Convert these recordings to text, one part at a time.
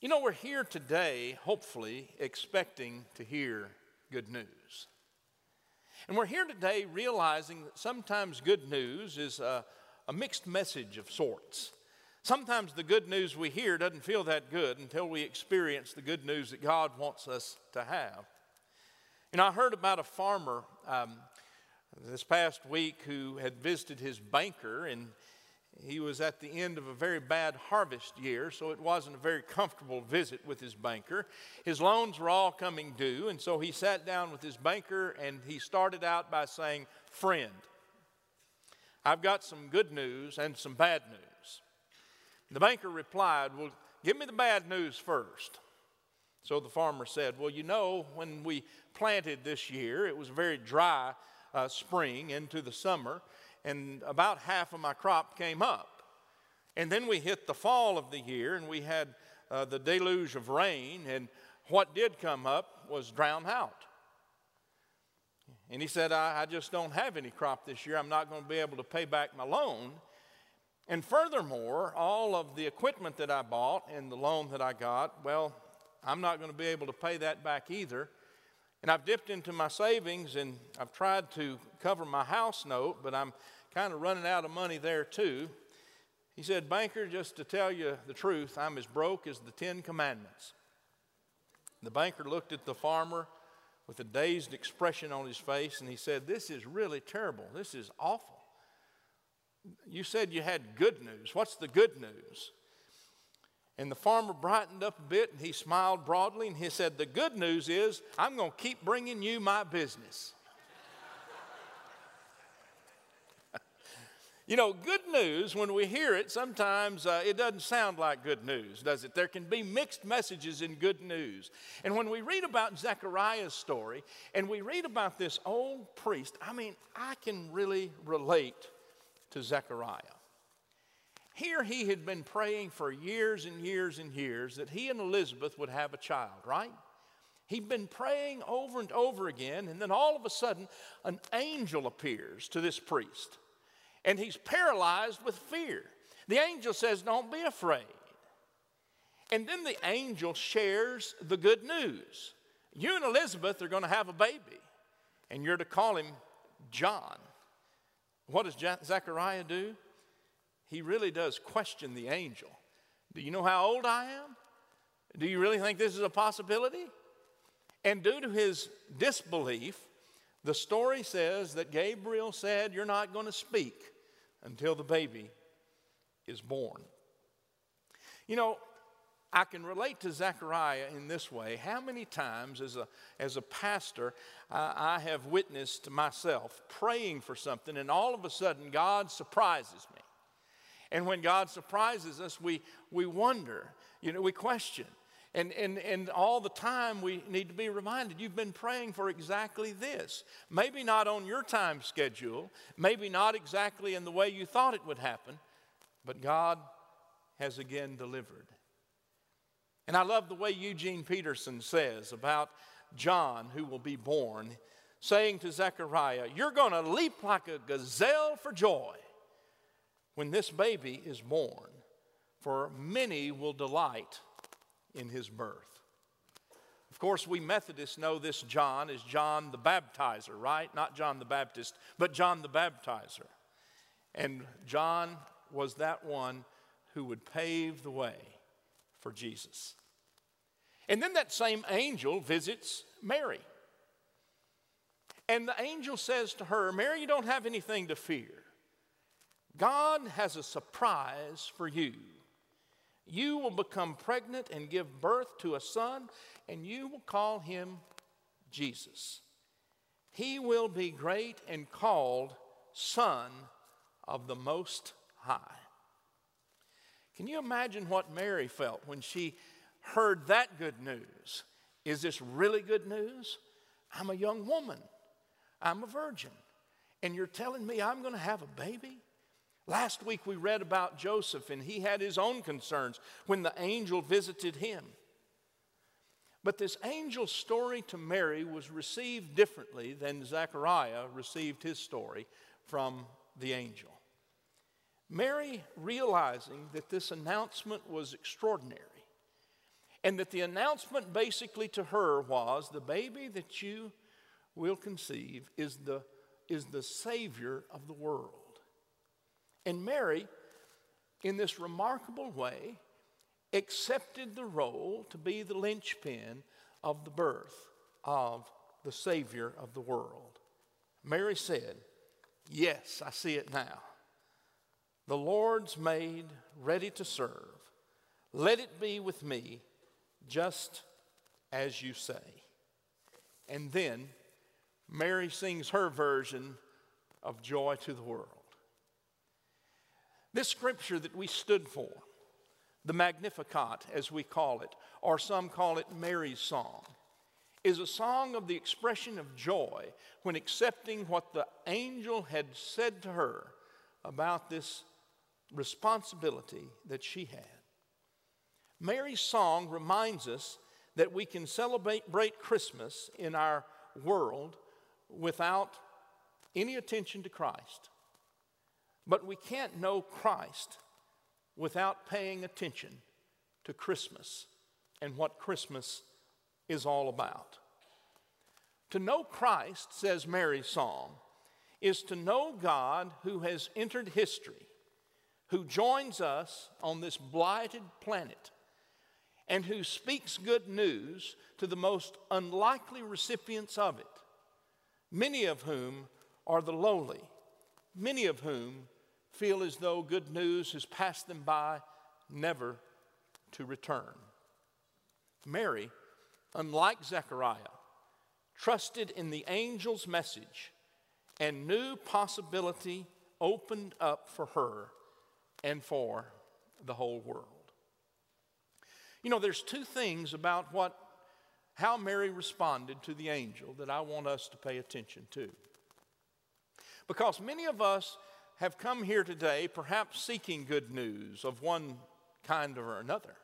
You know, we're here today, hopefully, expecting to hear good news. And we're here today realizing that sometimes good news is a, a, mixed message of sorts. Sometimes the good news we hear doesn't feel that good until we experience the good news that God wants us to have. You know, I heard about a farmer um, this past week who had visited his banker and he was at the end of a very bad harvest year, so it wasn't a very comfortable visit with his banker. His loans were all coming due, and so he sat down with his banker and he started out by saying, Friend, I've got some good news and some bad news. The banker replied, Well, give me the bad news first. So the farmer said, Well, you know, when we planted this year, it was a very dry uh, spring into the summer and about half of my crop came up. And then we hit the fall of the year, and we had uh, the deluge of rain, and what did come up was drowned out. And he said, I, I just don't have any crop this year. I'm not going to be able to pay back my loan. And furthermore, all of the equipment that I bought and the loan that I got, well, I'm not going to be able to pay that back either. And I've dipped into my savings and I've tried to cover my house note, but I'm kind of running out of money there too. He said, Banker, just to tell you the truth, I'm as broke as the Ten Commandments. The banker looked at the farmer with a dazed expression on his face and he said, This is really terrible. This is awful. You said you had good news. What's the good news? And the farmer brightened up a bit and he smiled broadly and he said, The good news is I'm going to keep bringing you my business. You know, good news, when we hear it, sometimes uh, it doesn't sound like good news, does it? There can be mixed messages in good news. And when we read about Zechariah's story and we read about this old priest, I mean, I can really relate to Zechariah. Here he had been praying for years and years and years that he and Elizabeth would have a child, right? He'd been praying over and over again, and then all of a sudden, an angel appears to this priest, and he's paralyzed with fear. The angel says, Don't be afraid. And then the angel shares the good news. You and Elizabeth are going to have a baby, and you're to call him John. What does Zechariah do? he really does question the angel. Do you know how old I am? Do you really think this is a possibility? And due to his disbelief, the story says that Gabriel said, You're not going to speak until the baby is born. You know, I can relate to Zechariah in this way. How many times, as a, as a pastor, uh, I have witnessed myself praying for something, and all of a sudden God surprises me. And when God surprises us, we, we wonder, you know, we question. And, and, and all the time we need to be reminded you've been praying for exactly this. Maybe not on your time schedule, maybe not exactly in the way you thought it would happen, but God has again delivered. And I love the way Eugene Peterson says about John, who will be born, saying to Zechariah, You're going to leap like a gazelle for joy when this baby is born, for many will delight in his birth. Of course, we Methodists know this John is John the Baptizer, right? Not John the Baptist, but John the Baptizer. And John was that one who would pave the way for Jesus. And then that same angel visits Mary. And the angel says to her, Mary, you don't have anything to fear. God has a surprise for you. You will become pregnant and give birth to a son, and you will call him Jesus. He will be great and called Son of the Most High. Can you imagine what Mary felt when she heard that good news? Is this really good news? I'm a young woman, I'm a virgin, and you're telling me I'm going to have a baby? Last week we read about Joseph, and he had his own concerns when the angel visited him. But this angel's story to Mary was received differently than Zechariah received his story from the angel. Mary, realizing that this announcement was extraordinary, And that the announcement basically to her was the baby that you will conceive is the, is the Savior of the world. And Mary, in this remarkable way, accepted the role to be the linchpin of the birth of the Savior of the world. Mary said, Yes, I see it now. The Lord's maid, ready to serve. Let it be with me just as you say. And then Mary sings her version of Joy to the World. This scripture that we stood for, the Magnificat, as we call it, or some call it Mary's song, is a song of the expression of joy when accepting what the angel had said to her about this responsibility that she had. Mary's song reminds us that we can celebrate Christmas in our world without any attention to Christ. But we can't know Christ without paying attention to Christmas and what Christmas is all about. To know Christ, says Mary's song, is to know God who has entered history, who joins us on this blighted planet, and who speaks good news to the most unlikely recipients of it, many of whom are the lowly, many of whom feel as though good news has passed them by, never to return. Mary unlike Zechariah, trusted in the angel's message, and new possibility opened up for her and for the whole world. You know, there's two things about what how Mary responded to the angel that I want us to pay attention to. Because many of us have come here today perhaps seeking good news of one kind or another.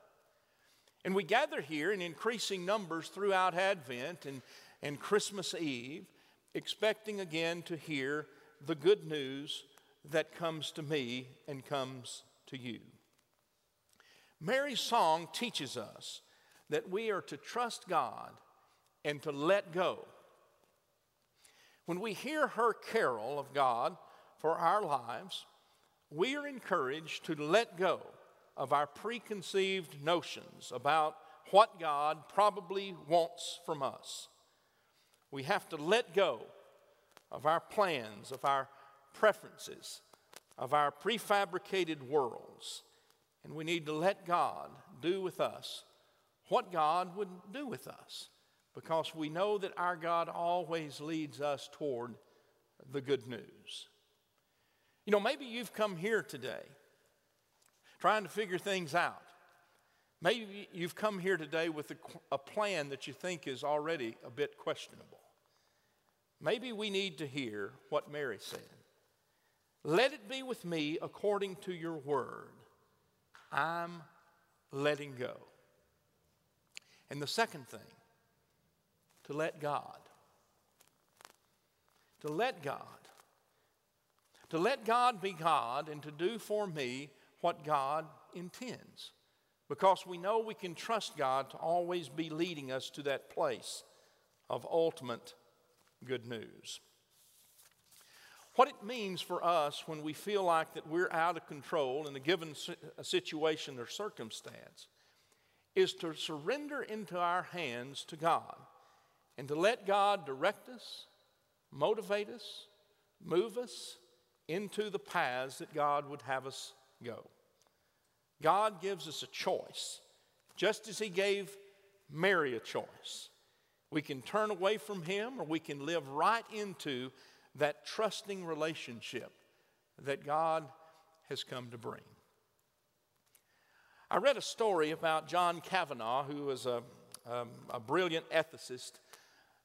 And we gather here in increasing numbers throughout Advent and, and Christmas Eve, expecting again to hear the good news that comes to me and comes to you. Mary's song teaches us that we are to trust God and to let go. When we hear her carol of God for our lives, we are encouraged to let go of our preconceived notions about what God probably wants from us. We have to let go of our plans, of our preferences, of our prefabricated worlds. And we need to let God do with us what God would do with us because we know that our God always leads us toward the good news. You know, maybe you've come here today trying to figure things out. Maybe you've come here today with a, a, plan that you think is already a bit questionable. Maybe we need to hear what Mary said. Let it be with me according to your word. I'm letting go. And the second thing, to let God. To let God. To let God be God and to do for me what God intends because we know we can trust God to always be leading us to that place of ultimate good news. What it means for us when we feel like that we're out of control in a given situation or circumstance is to surrender into our hands to God and to let God direct us, motivate us, move us into the paths that God would have us go. God gives us a choice, just as He gave Mary a choice. We can turn away from Him or we can live right into that trusting relationship that God has come to bring. I read a story about John Kavanaugh, who was a, um, a brilliant ethicist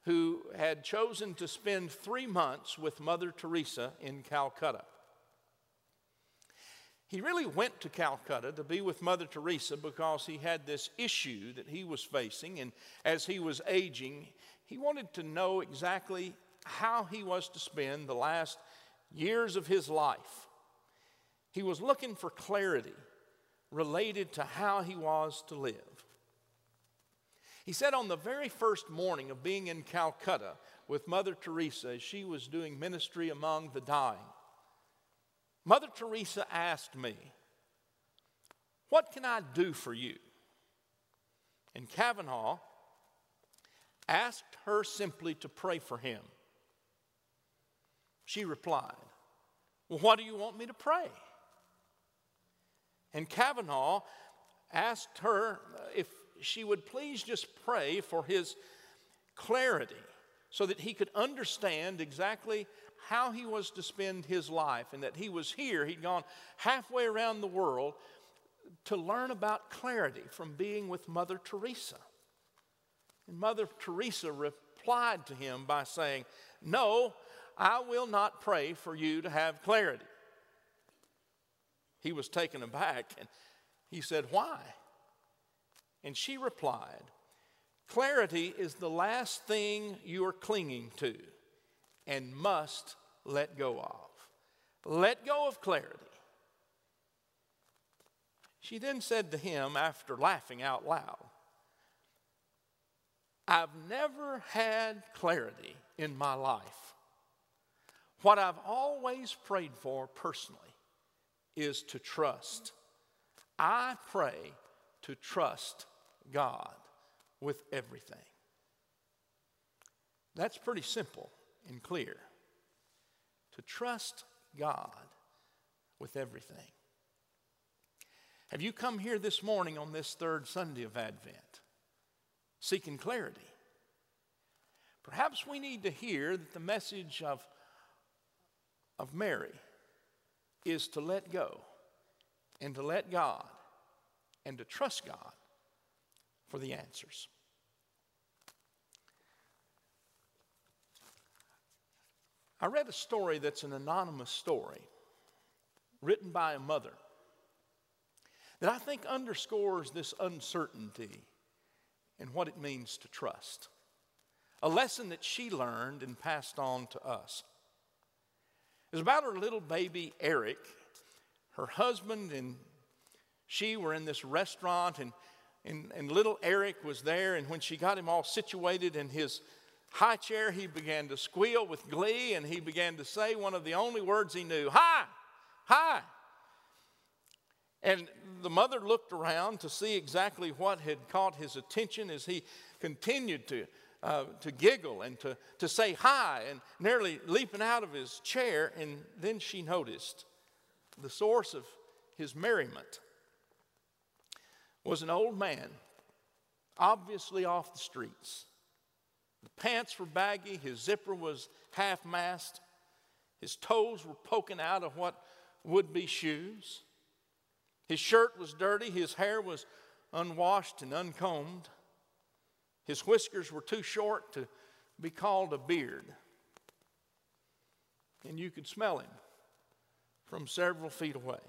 who had chosen to spend three months with Mother Teresa in Calcutta. He really went to Calcutta to be with Mother Teresa because he had this issue that he was facing. And as he was aging, he wanted to know exactly how he was to spend the last years of his life. He was looking for clarity related to how he was to live. He said on the very first morning of being in Calcutta with Mother Teresa as she was doing ministry among the dying, Mother Teresa asked me, What can I do for you? And Kavanaugh asked her simply to pray for him. She replied, Well, what do you want me to pray? And Kavanaugh asked her if she would please just pray for his clarity so that he could understand exactly how he was to spend his life and that he was here. He'd gone halfway around the world to learn about clarity from being with Mother Teresa. And Mother Teresa replied to him by saying, No, I will not pray for you to have clarity. He was taken aback and he said, Why? And she replied, Clarity is the last thing you are clinging to and must let go of. Let go of clarity. She then said to him, after laughing out loud, I've never had clarity in my life. What I've always prayed for personally is to trust. I pray to trust God with everything. That's pretty simple and clear. To trust God with everything. Have you come here this morning on this third Sunday of Advent seeking clarity? Perhaps we need to hear that the message of, of Mary is to let go and to let God and to trust God for the answers. I read a story that's an anonymous story written by a mother that I think underscores this uncertainty and what it means to trust. A lesson that she learned and passed on to us. It about her little baby, Eric. Her husband and she were in this restaurant, and, and, and little Eric was there. And when she got him all situated in his high chair, he began to squeal with glee, and he began to say one of the only words he knew Hi, hi. And the mother looked around to see exactly what had caught his attention as he continued to, uh, to giggle and to, to say hi and nearly leaping out of his chair. And then she noticed the source of his merriment was an old man, obviously off the streets. The pants were baggy, his zipper was half mast, his toes were poking out of what would be shoes. His shirt was dirty, his hair was unwashed and uncombed. His whiskers were too short to be called a beard. And you could smell him from several feet away.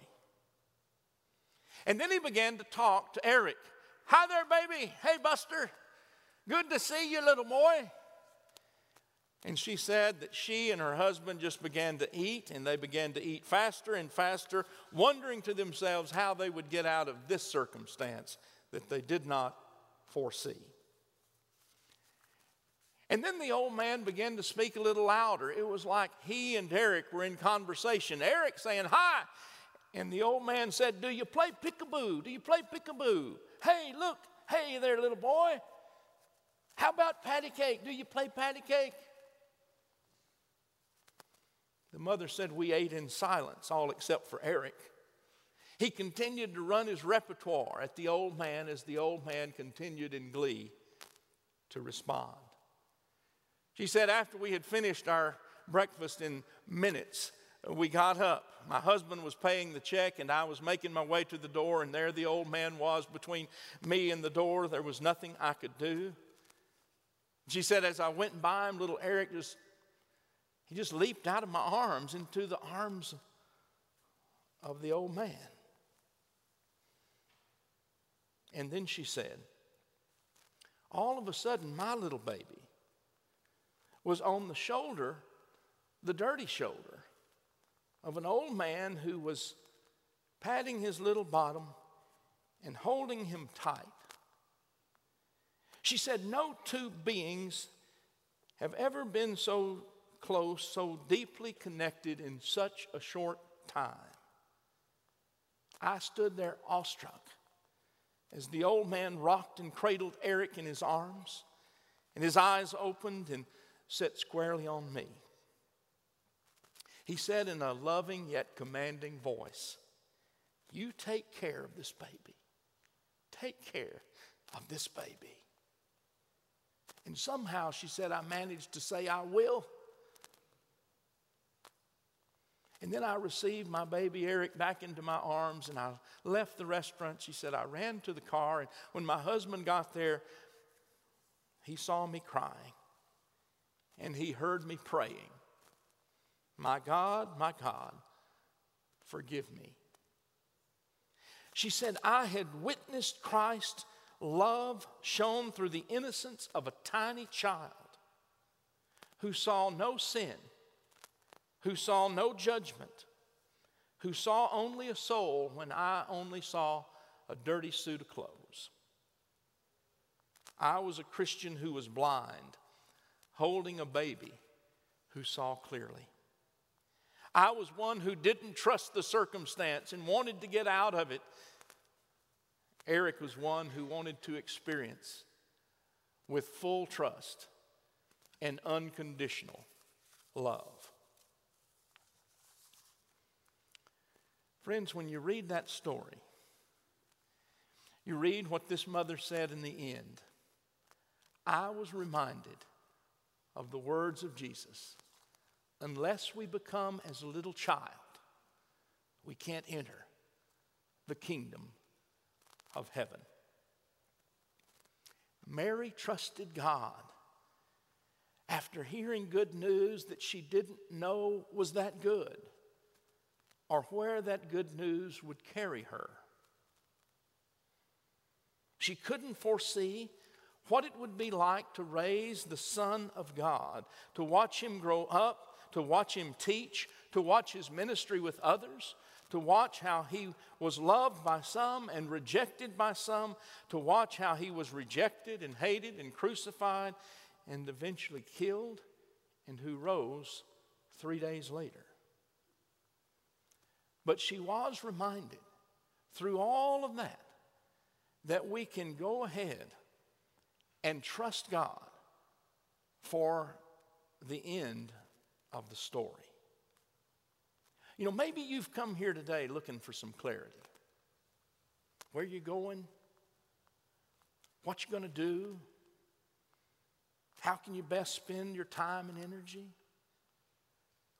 And then he began to talk to Eric. Hi there, baby. Hey, Buster. Good to see you, little boy. And she said that she and her husband just began to eat, and they began to eat faster and faster, wondering to themselves how they would get out of this circumstance that they did not foresee. And then the old man began to speak a little louder. It was like he and Eric were in conversation. Eric saying, Hi. And the old man said, Do you play peekaboo? Do you play peekaboo? Hey, look. Hey there, little boy. How about patty cake? Do you play patty cake? The mother said we ate in silence, all except for Eric. He continued to run his repertoire at the old man as the old man continued in glee to respond. She said, after we had finished our breakfast in minutes, we got up. My husband was paying the check, and I was making my way to the door, and there the old man was between me and the door. There was nothing I could do. She said, as I went by him, little Eric just he just leaped out of my arms into the arms of the old man. And then she said, All of a sudden, my little baby was on the shoulder, the dirty shoulder, of an old man who was patting his little bottom and holding him tight. She said, No two beings have ever been so close, so deeply connected in such a short time. I stood there awestruck as the old man rocked and cradled Eric in his arms, and his eyes opened and set squarely on me. He said in a loving yet commanding voice, You take care of this baby. Take care of this baby. And somehow she said, I managed to say, I will. And then I received my baby Eric back into my arms and I left the restaurant. She said, I ran to the car, and when my husband got there, he saw me crying and he heard me praying, My God, my God, forgive me. She said, I had witnessed Christ's love shown through the innocence of a tiny child who saw no sin who saw no judgment, who saw only a soul when I only saw a dirty suit of clothes. I was a Christian who was blind, holding a baby who saw clearly. I was one who didn't trust the circumstance and wanted to get out of it. Eric was one who wanted to experience with full trust and unconditional love. Friends, when you read that story, you read what this mother said in the end. I was reminded of the words of Jesus unless we become as a little child, we can't enter the kingdom of heaven. Mary trusted God after hearing good news that she didn't know was that good or where that good news would carry her. She couldn't foresee what it would be like to raise the Son of God, to watch him grow up, to watch him teach, to watch his ministry with others, to watch how he was loved by some and rejected by some, to watch how he was rejected and hated and crucified and eventually killed, and who rose three days later. But she was reminded through all of that that we can go ahead and trust God for the end of the story. You know, maybe you've come here today looking for some clarity. Where you going? What you going to do? How can you best spend your time and energy?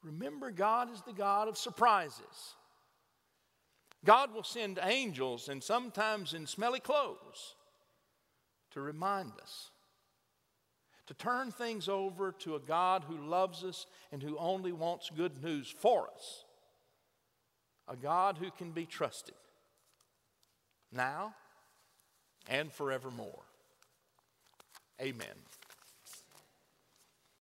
Remember, God is the God of surprises. God will send angels and sometimes in smelly clothes to remind us, to turn things over to a God who loves us and who only wants good news for us, a God who can be trusted now and forevermore. Amen.